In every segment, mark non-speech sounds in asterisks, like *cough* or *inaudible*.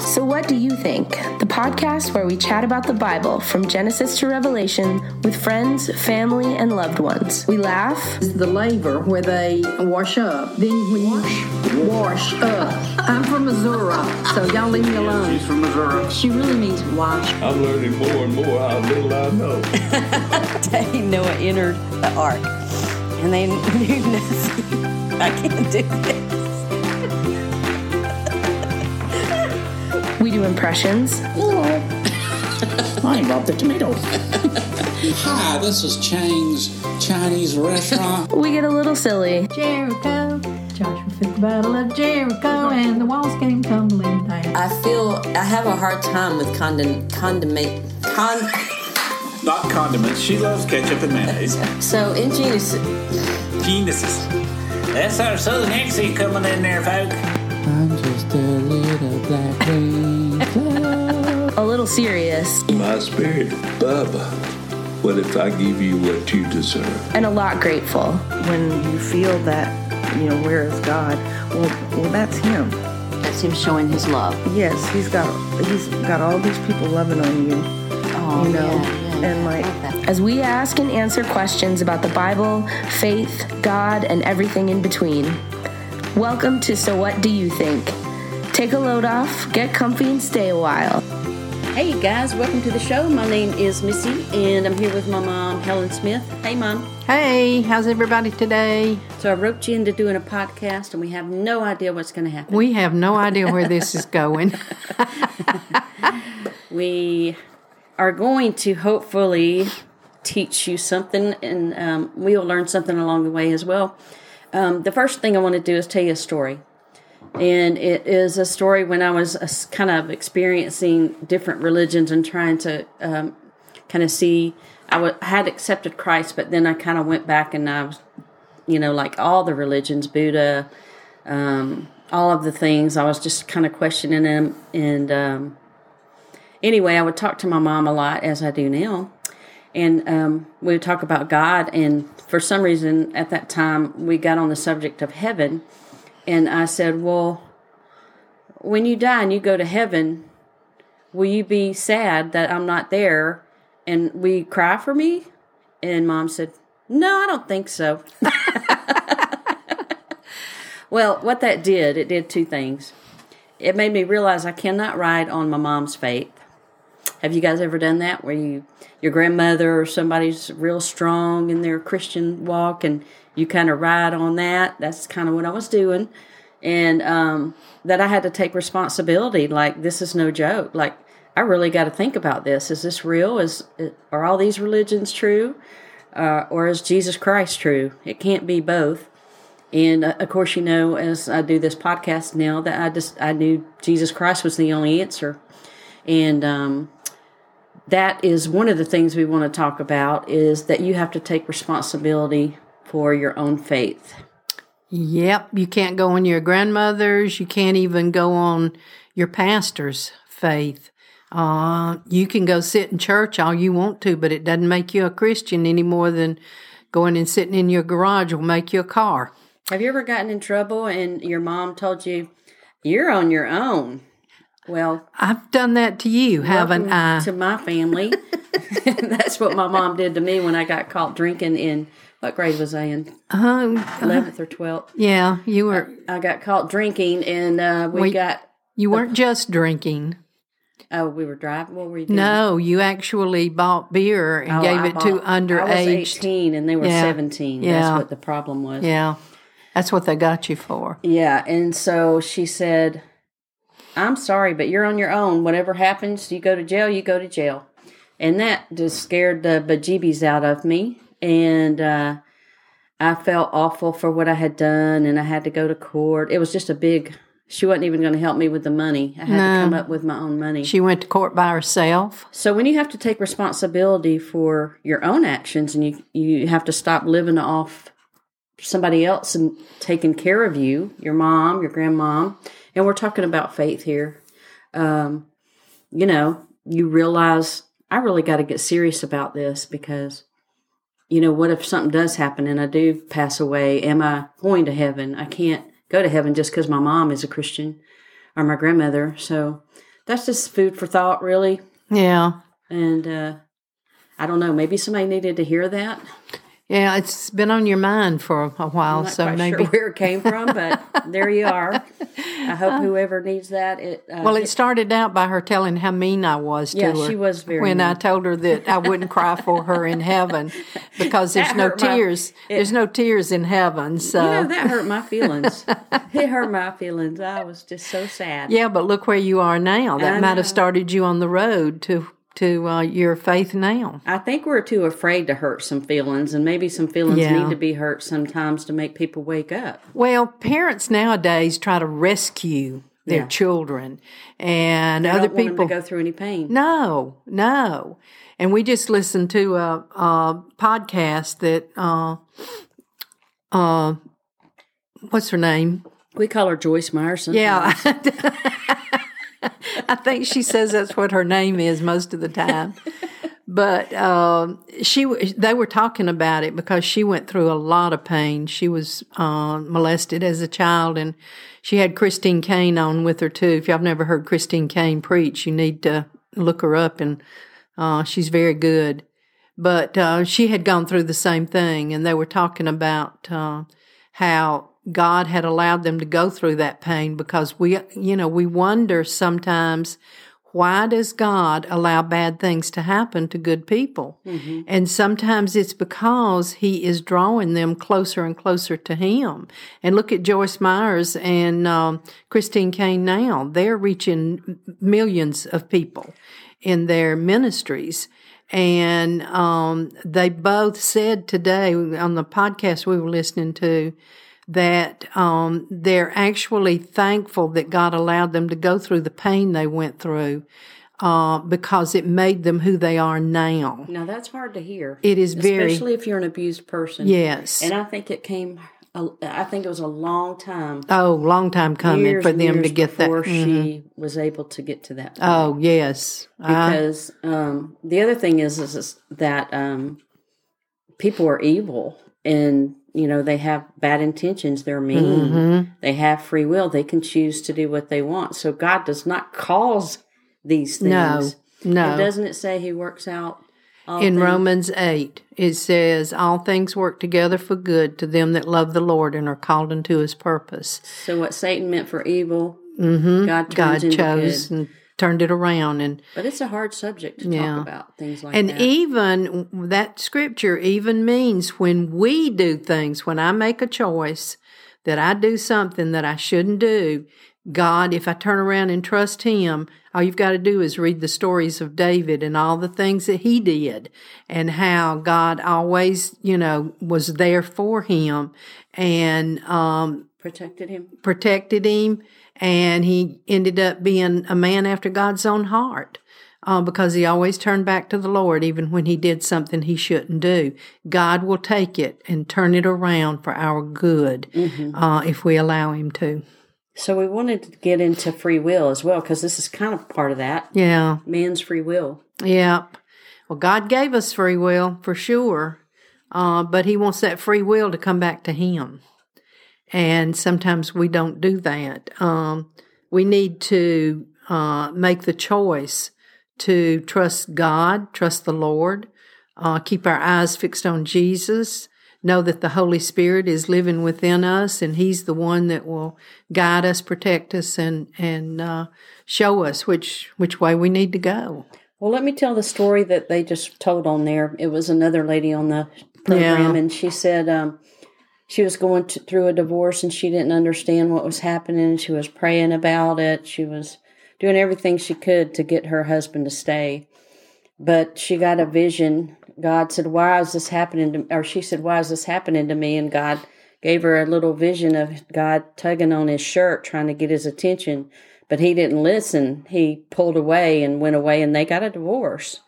So, what do you think? The podcast where we chat about the Bible from Genesis to Revelation with friends, family, and loved ones. We laugh. The laver where they wash up. Then when you wash up. I'm from Missouri, so y'all leave me alone. She's from Missouri. She really means wash. I'm learning more and more how little I know. day Noah entered the ark, and they *laughs* knew nothing. I can't do this. Do impressions. *laughs* I brought the tomatoes. Hi, *laughs* ah, this is Chang's Chinese restaurant. *laughs* We get a little silly. Jericho. Joshua fought the battle of Jericho, and the walls came tumbling down. I feel I have a hard time with condom, condiment, con. Not condiments. She loves ketchup and mayonnaise. So in Genesis, Penises. That's our southern accent coming in there, folk. I'm just a little black rain *laughs* cloud. A little serious. My spirit, Bubba. What if I give you what you deserve? And a lot grateful. when you feel that, you know, where is God? Well, well, that's Him. that's him showing his love. Yes, He's got He's got all these people loving on you, Oh, you know, yeah, yeah. and like I love that. As we ask and answer questions about the Bible, faith, God, and everything in between. Welcome to So What Do You Think? Take a load off, get comfy, and stay a while. Hey guys, welcome to the show. My name is Missy, and I'm here with my mom, Helen Smith. Hey, mom. Hey, how's everybody today? So I roped you into doing a podcast, and we have no idea what's going to happen. We have no idea where this is going. *laughs* we are going to hopefully teach you something, and um, we'll learn something along the way as well. Um, the first thing I want to do is tell you a story. And it is a story when I was uh, kind of experiencing different religions and trying to um, kind of see. I had accepted Christ, but then I kind of went back and I was, you know, like all the religions, Buddha, um, all of the things. I was just kind of questioning them. And um, anyway, I would talk to my mom a lot, as I do now. And um, we would talk about God. And for some reason, at that time, we got on the subject of heaven. And I said, Well, when you die and you go to heaven, will you be sad that I'm not there? And we cry for me? And mom said, No, I don't think so. *laughs* well, what that did, it did two things. It made me realize I cannot ride on my mom's faith. Have you guys ever done that where you your grandmother or somebody's real strong in their Christian walk and you kind of ride on that? That's kind of what I was doing. And um, that I had to take responsibility. Like this is no joke. Like I really got to think about this. Is this real? Is are all these religions true, uh, or is Jesus Christ true? It can't be both. And uh, of course, you know, as I do this podcast now, that I just I knew Jesus Christ was the only answer, and um, that is one of the things we want to talk about is that you have to take responsibility for your own faith. yep, you can't go on your grandmother's. You can't even go on your pastor's faith. Uh, you can go sit in church all you want to, but it doesn't make you a Christian any more than going and sitting in your garage will make you a car. Have you ever gotten in trouble and your mom told you you're on your own? Well, I've done that to you, haven't I? To my family, *laughs* *laughs* that's what my mom did to me when I got caught drinking in what grade was I in? Um, Eleventh or twelfth. yeah, you were. I got caught drinking, and uh, we Wait. got. You weren't just drinking. Oh, we were driving. What were you doing? No, you actually bought beer and Oh, gave I it to bought- I was 18 and they were Yeah. 17. Yeah. That's what the problem was. Yeah, that's what they got you for. Yeah, and so she said, I'm sorry, but you're on your own. Whatever happens, you go to jail, you go to jail. And that just scared the bejeebies out of me. And uh, I felt awful for what I had done, and I had to go to court. It was just a big, she wasn't even going to help me with the money. I had to come up with my own money. She went to court by herself. So when you have to take responsibility for your own actions and you you have to stop living off somebody else and taking care of you, your mom, your grandmom, and we're talking about faith here. Um, you know, you realize I really got to get serious about this because you know, what if something does happen and I do pass away? Am I going to heaven? I can't go to heaven just because my mom is a Christian or my grandmother. So that's just food for thought, really. Yeah. And uh, I don't know. Maybe somebody needed to hear that. Yeah, it's been on your mind for a while, I'm not so maybe. sure where it came from, but *laughs* there you are. I hope whoever needs that. It uh, Well, it started out by her telling how mean I was to Yeah, her. she was very When I told her that I wouldn't cry for her in heaven *laughs* because there's That no hurt my- tears. there's no tears in heaven. So you know that hurt my feelings. *laughs* it hurt my feelings. I was just so sad. yeah, but look where you are now. That I might know. have started you on the road to to uh, your faith now. I think we're too afraid to hurt some feelings, and maybe some feelings Yeah. need to be hurt sometimes to make people wake up. Well, parents nowadays try to rescue their Yeah. children, and I other people go through any pain. No, no. And we just listened to a, a podcast that, uh, uh, what's her name? We call her Joyce Myers. Yeah. *laughs* *laughs* I think she says that's what her name is most of the time. But um, she, they were talking about it because she went through a lot of pain. She was uh, molested as a child, and she had Christine Caine on with her too. If y'all have never heard Christine Caine preach, you need to look her up, and uh, she's very good. But uh, she had gone through the same thing, and they were talking about uh, how God had allowed them to go through that pain because we, you know, we wonder sometimes why does God allow bad things to happen to good people? And sometimes it's because He is drawing them closer and closer to Him. And look at Joyce Myers and um, Christine Caine now; they're reaching millions of people in their ministries. And um, they both said today on the podcast we were listening to that um, they're actually thankful that God allowed them to go through the pain they went through uh, because it made them who they are now. Now that's hard to hear. It is very- especially if you're an abused person. Yes. and I think it came. I think it was a long time. Oh, long time coming for them to get that. before Mhm. she was able to get to that. Point. Oh, yes. I- because um, the other thing is, is, is that um, people are evil and you know they have bad intentions they're mean Mhm. they have free will they can choose to do what they want so god does not cause these things No, no. and doesn't it say he works out all in things? Romans 8, it says, All things work together for good to them that love the Lord and are called into his purpose. so what satan meant for evil hmm god God chose good. and turned it around. And but it's a hard subject to Yeah. talk about things like that. and that even that scripture even means when we do things, when I make a choice that I do something that I shouldn't do, God, if I turn around and trust Him, all you've got to do is read the stories of David and all the things that he did and how God always, you know, was there for him and um, protected him protected him. And he ended up being a man after God's own heart. Uh, because he always turned back to the Lord, even when he did something he shouldn't do. God will take it and turn it around for our good uh, if we allow him to. so we wanted to get into free will as well because this is kind of part of that Yeah. man's free will Yep. Well, God gave us free will for sure, uh, but He wants that free will to come back to Him. And sometimes we don't do that. Um, we need to uh, make the choice to trust God, trust the Lord, uh, keep our eyes fixed on Jesus, know that the Holy Spirit is living within us and He's the one that will guide us, protect us, and, and uh, show us which, which way we need to go. Well, let me tell the story that they just told on there. It was another lady on the program, Yeah. and she said um, she was going to, through a divorce and she didn't understand what was happening. She was praying about it. She was doing everything she could to get her husband to stay. But she got a vision. God said, Why is this happening to me? Or she said, Why is this happening to me? And God gave her a little vision of God tugging on his shirt, trying to get his attention. But he didn't listen. He pulled away and went away, and they got a divorce.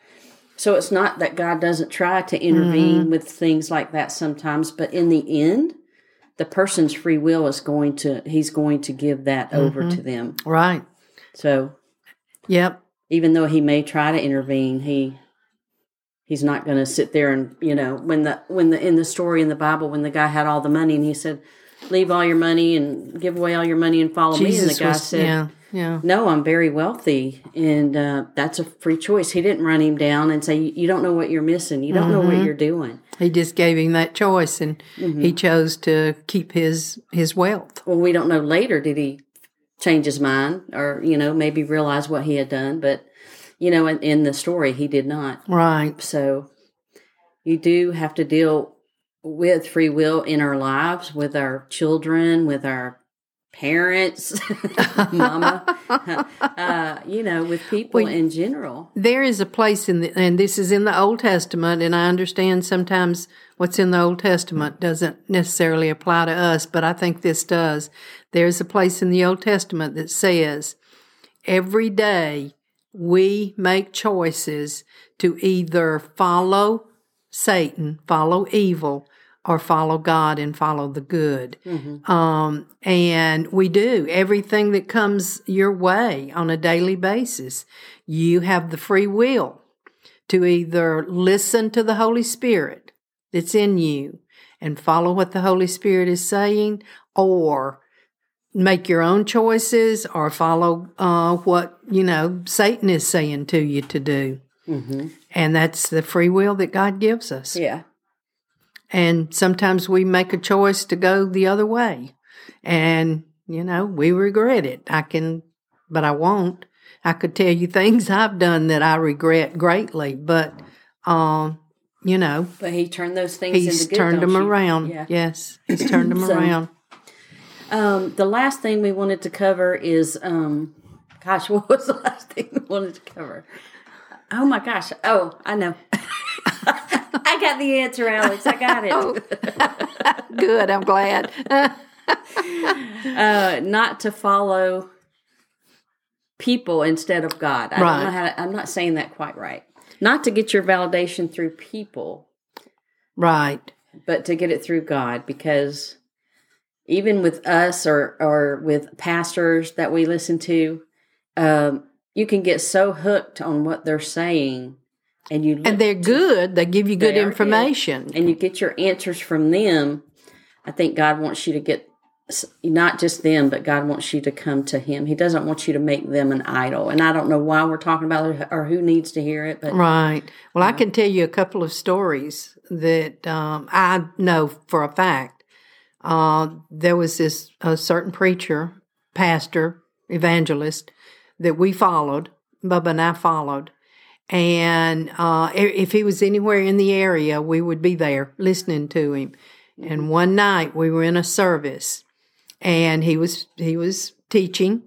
So it's not that God doesn't try to intervene mm-hmm. with things like that sometimes, but in the end, the person's free will is going to, he's going to give that over to mm-hmm. them. Right. So Yep. even though he may try to intervene, he he's not going to sit there and you know when the when the in the story in the Bible when the guy had all the money and he said, "Leave all your money and give away all your money and follow me," and the guy was- said, yeah. Yeah. no, I'm very wealthy, and uh, that's a free choice. He didn't run him down and say, "You don't know what you're missing. You don't know Mm-hmm. what you're doing." He just gave him that choice, and Mm-hmm. he chose to keep his his wealth. Well, we don't know later did he change his mind or you know maybe realize what he had done, but you know, in, in the story, he did not. Right. So you do have to deal with free will in our lives, with our children, with our parents, *laughs* mama, *laughs* uh, you know, with people Well, in general. There is a place in the, and this is in the Old Testament, and I understand sometimes what's in the Old Testament doesn't necessarily apply to us, but I think this does. There's a place in the Old Testament that says every day we make choices to either follow Satan, follow evil, or follow God and follow the good. Um, and we do everything that comes your way on a daily basis. You have the free will to either listen to the Holy Spirit that's in you and follow what the Holy Spirit is saying, or make your own choices, or follow uh, what you know Satan is saying to you to do. And that's the free will that God gives us. Yeah. And sometimes we make a choice to go the other way. And, you know, we regret it. I can, but I won't. I could tell you *laughs* things I've done that I regret greatly, but, um, you know, But he turned those things he's into good. turned them you? around. Yeah. Yes, he's turned them *laughs* So- around. Um, the last thing we wanted to cover is, um, gosh, *laughs* what was the last thing we wanted to cover? Oh my gosh! Oh, I know. I got the answer, Alex. I got it. *laughs* Good, I'm glad. uh, not to follow people instead of God. I don't know how to, I'm not saying that quite right. Not to get your validation through people, right. but to get it through God because even with us or or with pastors that we listen to, um, you can get so hooked on what they're saying, and you And they're good. They give you good They are good. information. and you get your answers from them. I think God wants you to get not just them, but God wants you to come to Him. He doesn't want you to make them an idol. And I don't know why we're talking about it or who needs to hear it, but Right. Well, I can tell you a couple of stories that um, I know for a fact. Uh, there was this a certain preacher, pastor, evangelist that we followed. Bubba and I followed, and uh, if he was anywhere in the area, we would be there listening to him. And mm-hmm. one night we were in a service, and he was he was teaching,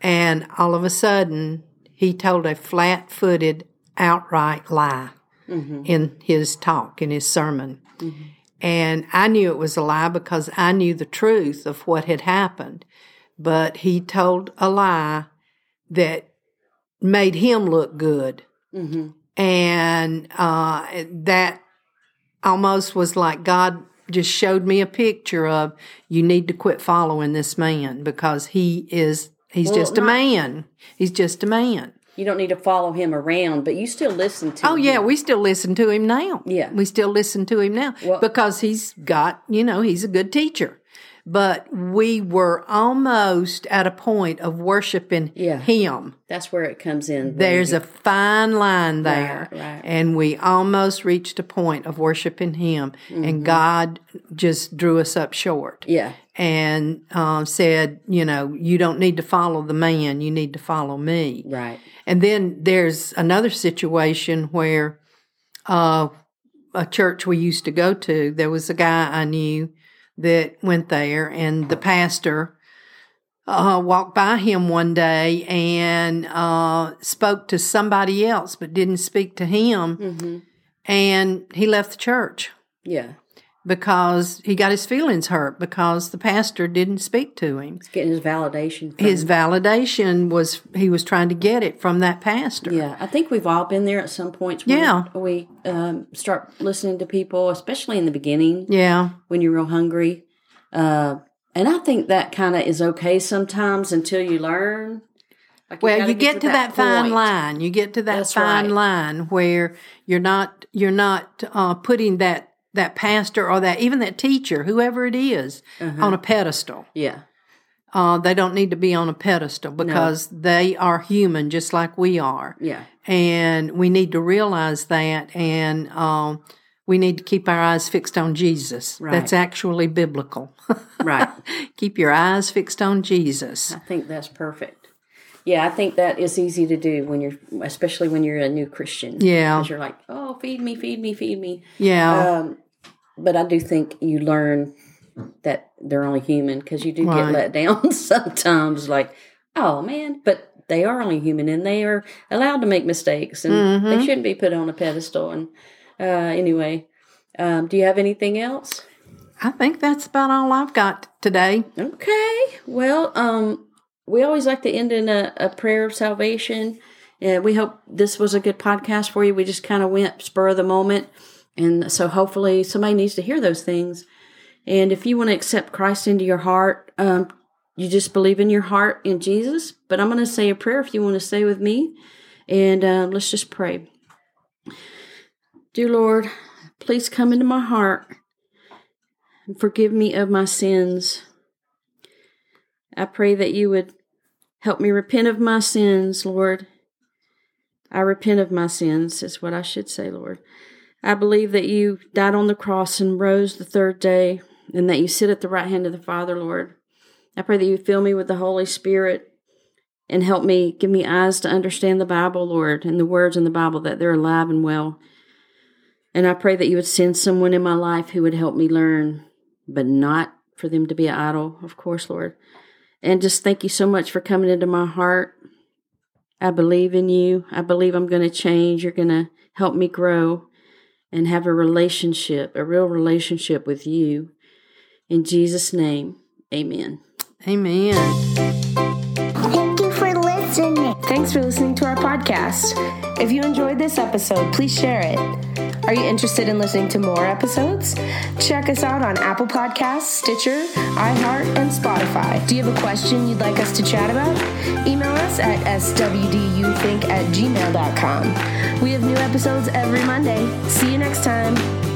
and all of a sudden he told a flat-footed, outright lie mm-hmm. in his talk in his sermon. Mm-hmm. And I knew it was a lie because I knew the truth of what had happened. But he told a lie that made him look good. And uh, that almost was like God just showed me a picture of you need to quit following this man because he is he's Well, just a man. He's just a man. you don't need to follow him around, but you still listen to Oh him. yeah, we still listen to him now. Yeah. we still listen to him now Well- because he's got you know he's a good teacher. But we were almost at a point of worshiping Yeah. him. That's where it comes in. There's a fine line there, Right, right. and we almost reached a point of worshiping him, Mm-hmm. and God just drew us up short yeah, and um, said, you know, you don't need to follow the man, you need to follow me. right. And then there's another situation where uh, a church we used to go to, there was a guy I knew that went there, and the pastor uh, walked by him one day and uh, spoke to somebody else, but didn't speak to him. And he left the church. Yeah, because he got his feelings hurt because the pastor didn't speak to him. He's getting his validation. His validation was he was trying to get it from that pastor. yeah, I think we've all been there at some points. When Yeah. we um, start listening to people, especially in the beginning Yeah. when you're real hungry. Uh, and I think that kind of is okay sometimes until you learn. Like Well, gotta you get to that, fine line. You get to that That's fine right. line where you're not you're not uh, putting that that pastor or that even that teacher, whoever it is, Uh-huh. on a pedestal. Yeah, uh, they don't need to be on a pedestal because they are human just like we are. Yeah. And we need to realize that. And um, we need to keep our eyes fixed on Jesus. Right. That's actually biblical. *laughs* Right. keep your eyes fixed on Jesus. I think that's perfect. Yeah, I think that is easy to do when you're, especially when you're a new Christian. Yeah. because you're like, oh, feed me, feed me, feed me. Yeah. Um, but I do think you learn that they're only human because you do get let *laughs* down sometimes. Like, oh man, but they are only human and they are allowed to make mistakes and Mm-hmm. they shouldn't be put on a pedestal. And uh, anyway, um, do you have anything else? I think that's about all I've got today. Okay. Well, um, we always like to end in a, a prayer of salvation. Uh, we hope this was a good podcast for you. We just kind of went spur of the moment. And so hopefully somebody needs to hear those things. And if you want to accept Christ into your heart, um, you just believe in your heart in Jesus. But I'm going to say a prayer if you want to say with me. And um, let's just pray. Dear Lord, please come into my heart and forgive me of my sins. I pray that you would help me repent of my sins, Lord. I repent of my sins, is what I should say, Lord. I believe that you died on the cross and rose the third day, and that you sit at the right hand of the Father, Lord. I pray that you fill me with the Holy Spirit and help me, give me eyes to understand the Bible, Lord, and the words in the Bible that they're alive and well. And I pray that you would send someone in my life who would help me learn, but not for them to be an idol, of course, Lord. And just thank you so much for coming into my heart. I believe in you. I believe I'm going to change. You're going to help me grow and have a relationship, a real relationship with you. In Jesus' name, amen. Amen. Thank you for listening. Thanks for listening to our podcast. If you enjoyed this episode, please share it. Are you interested in listening to more episodes? Check us out on Apple Podcasts, Stitcher, iHeart, and Spotify. Do you have a question you'd like us to chat about? Email us at swduthink at gmail.com. We have new episodes every Monday. See you next time.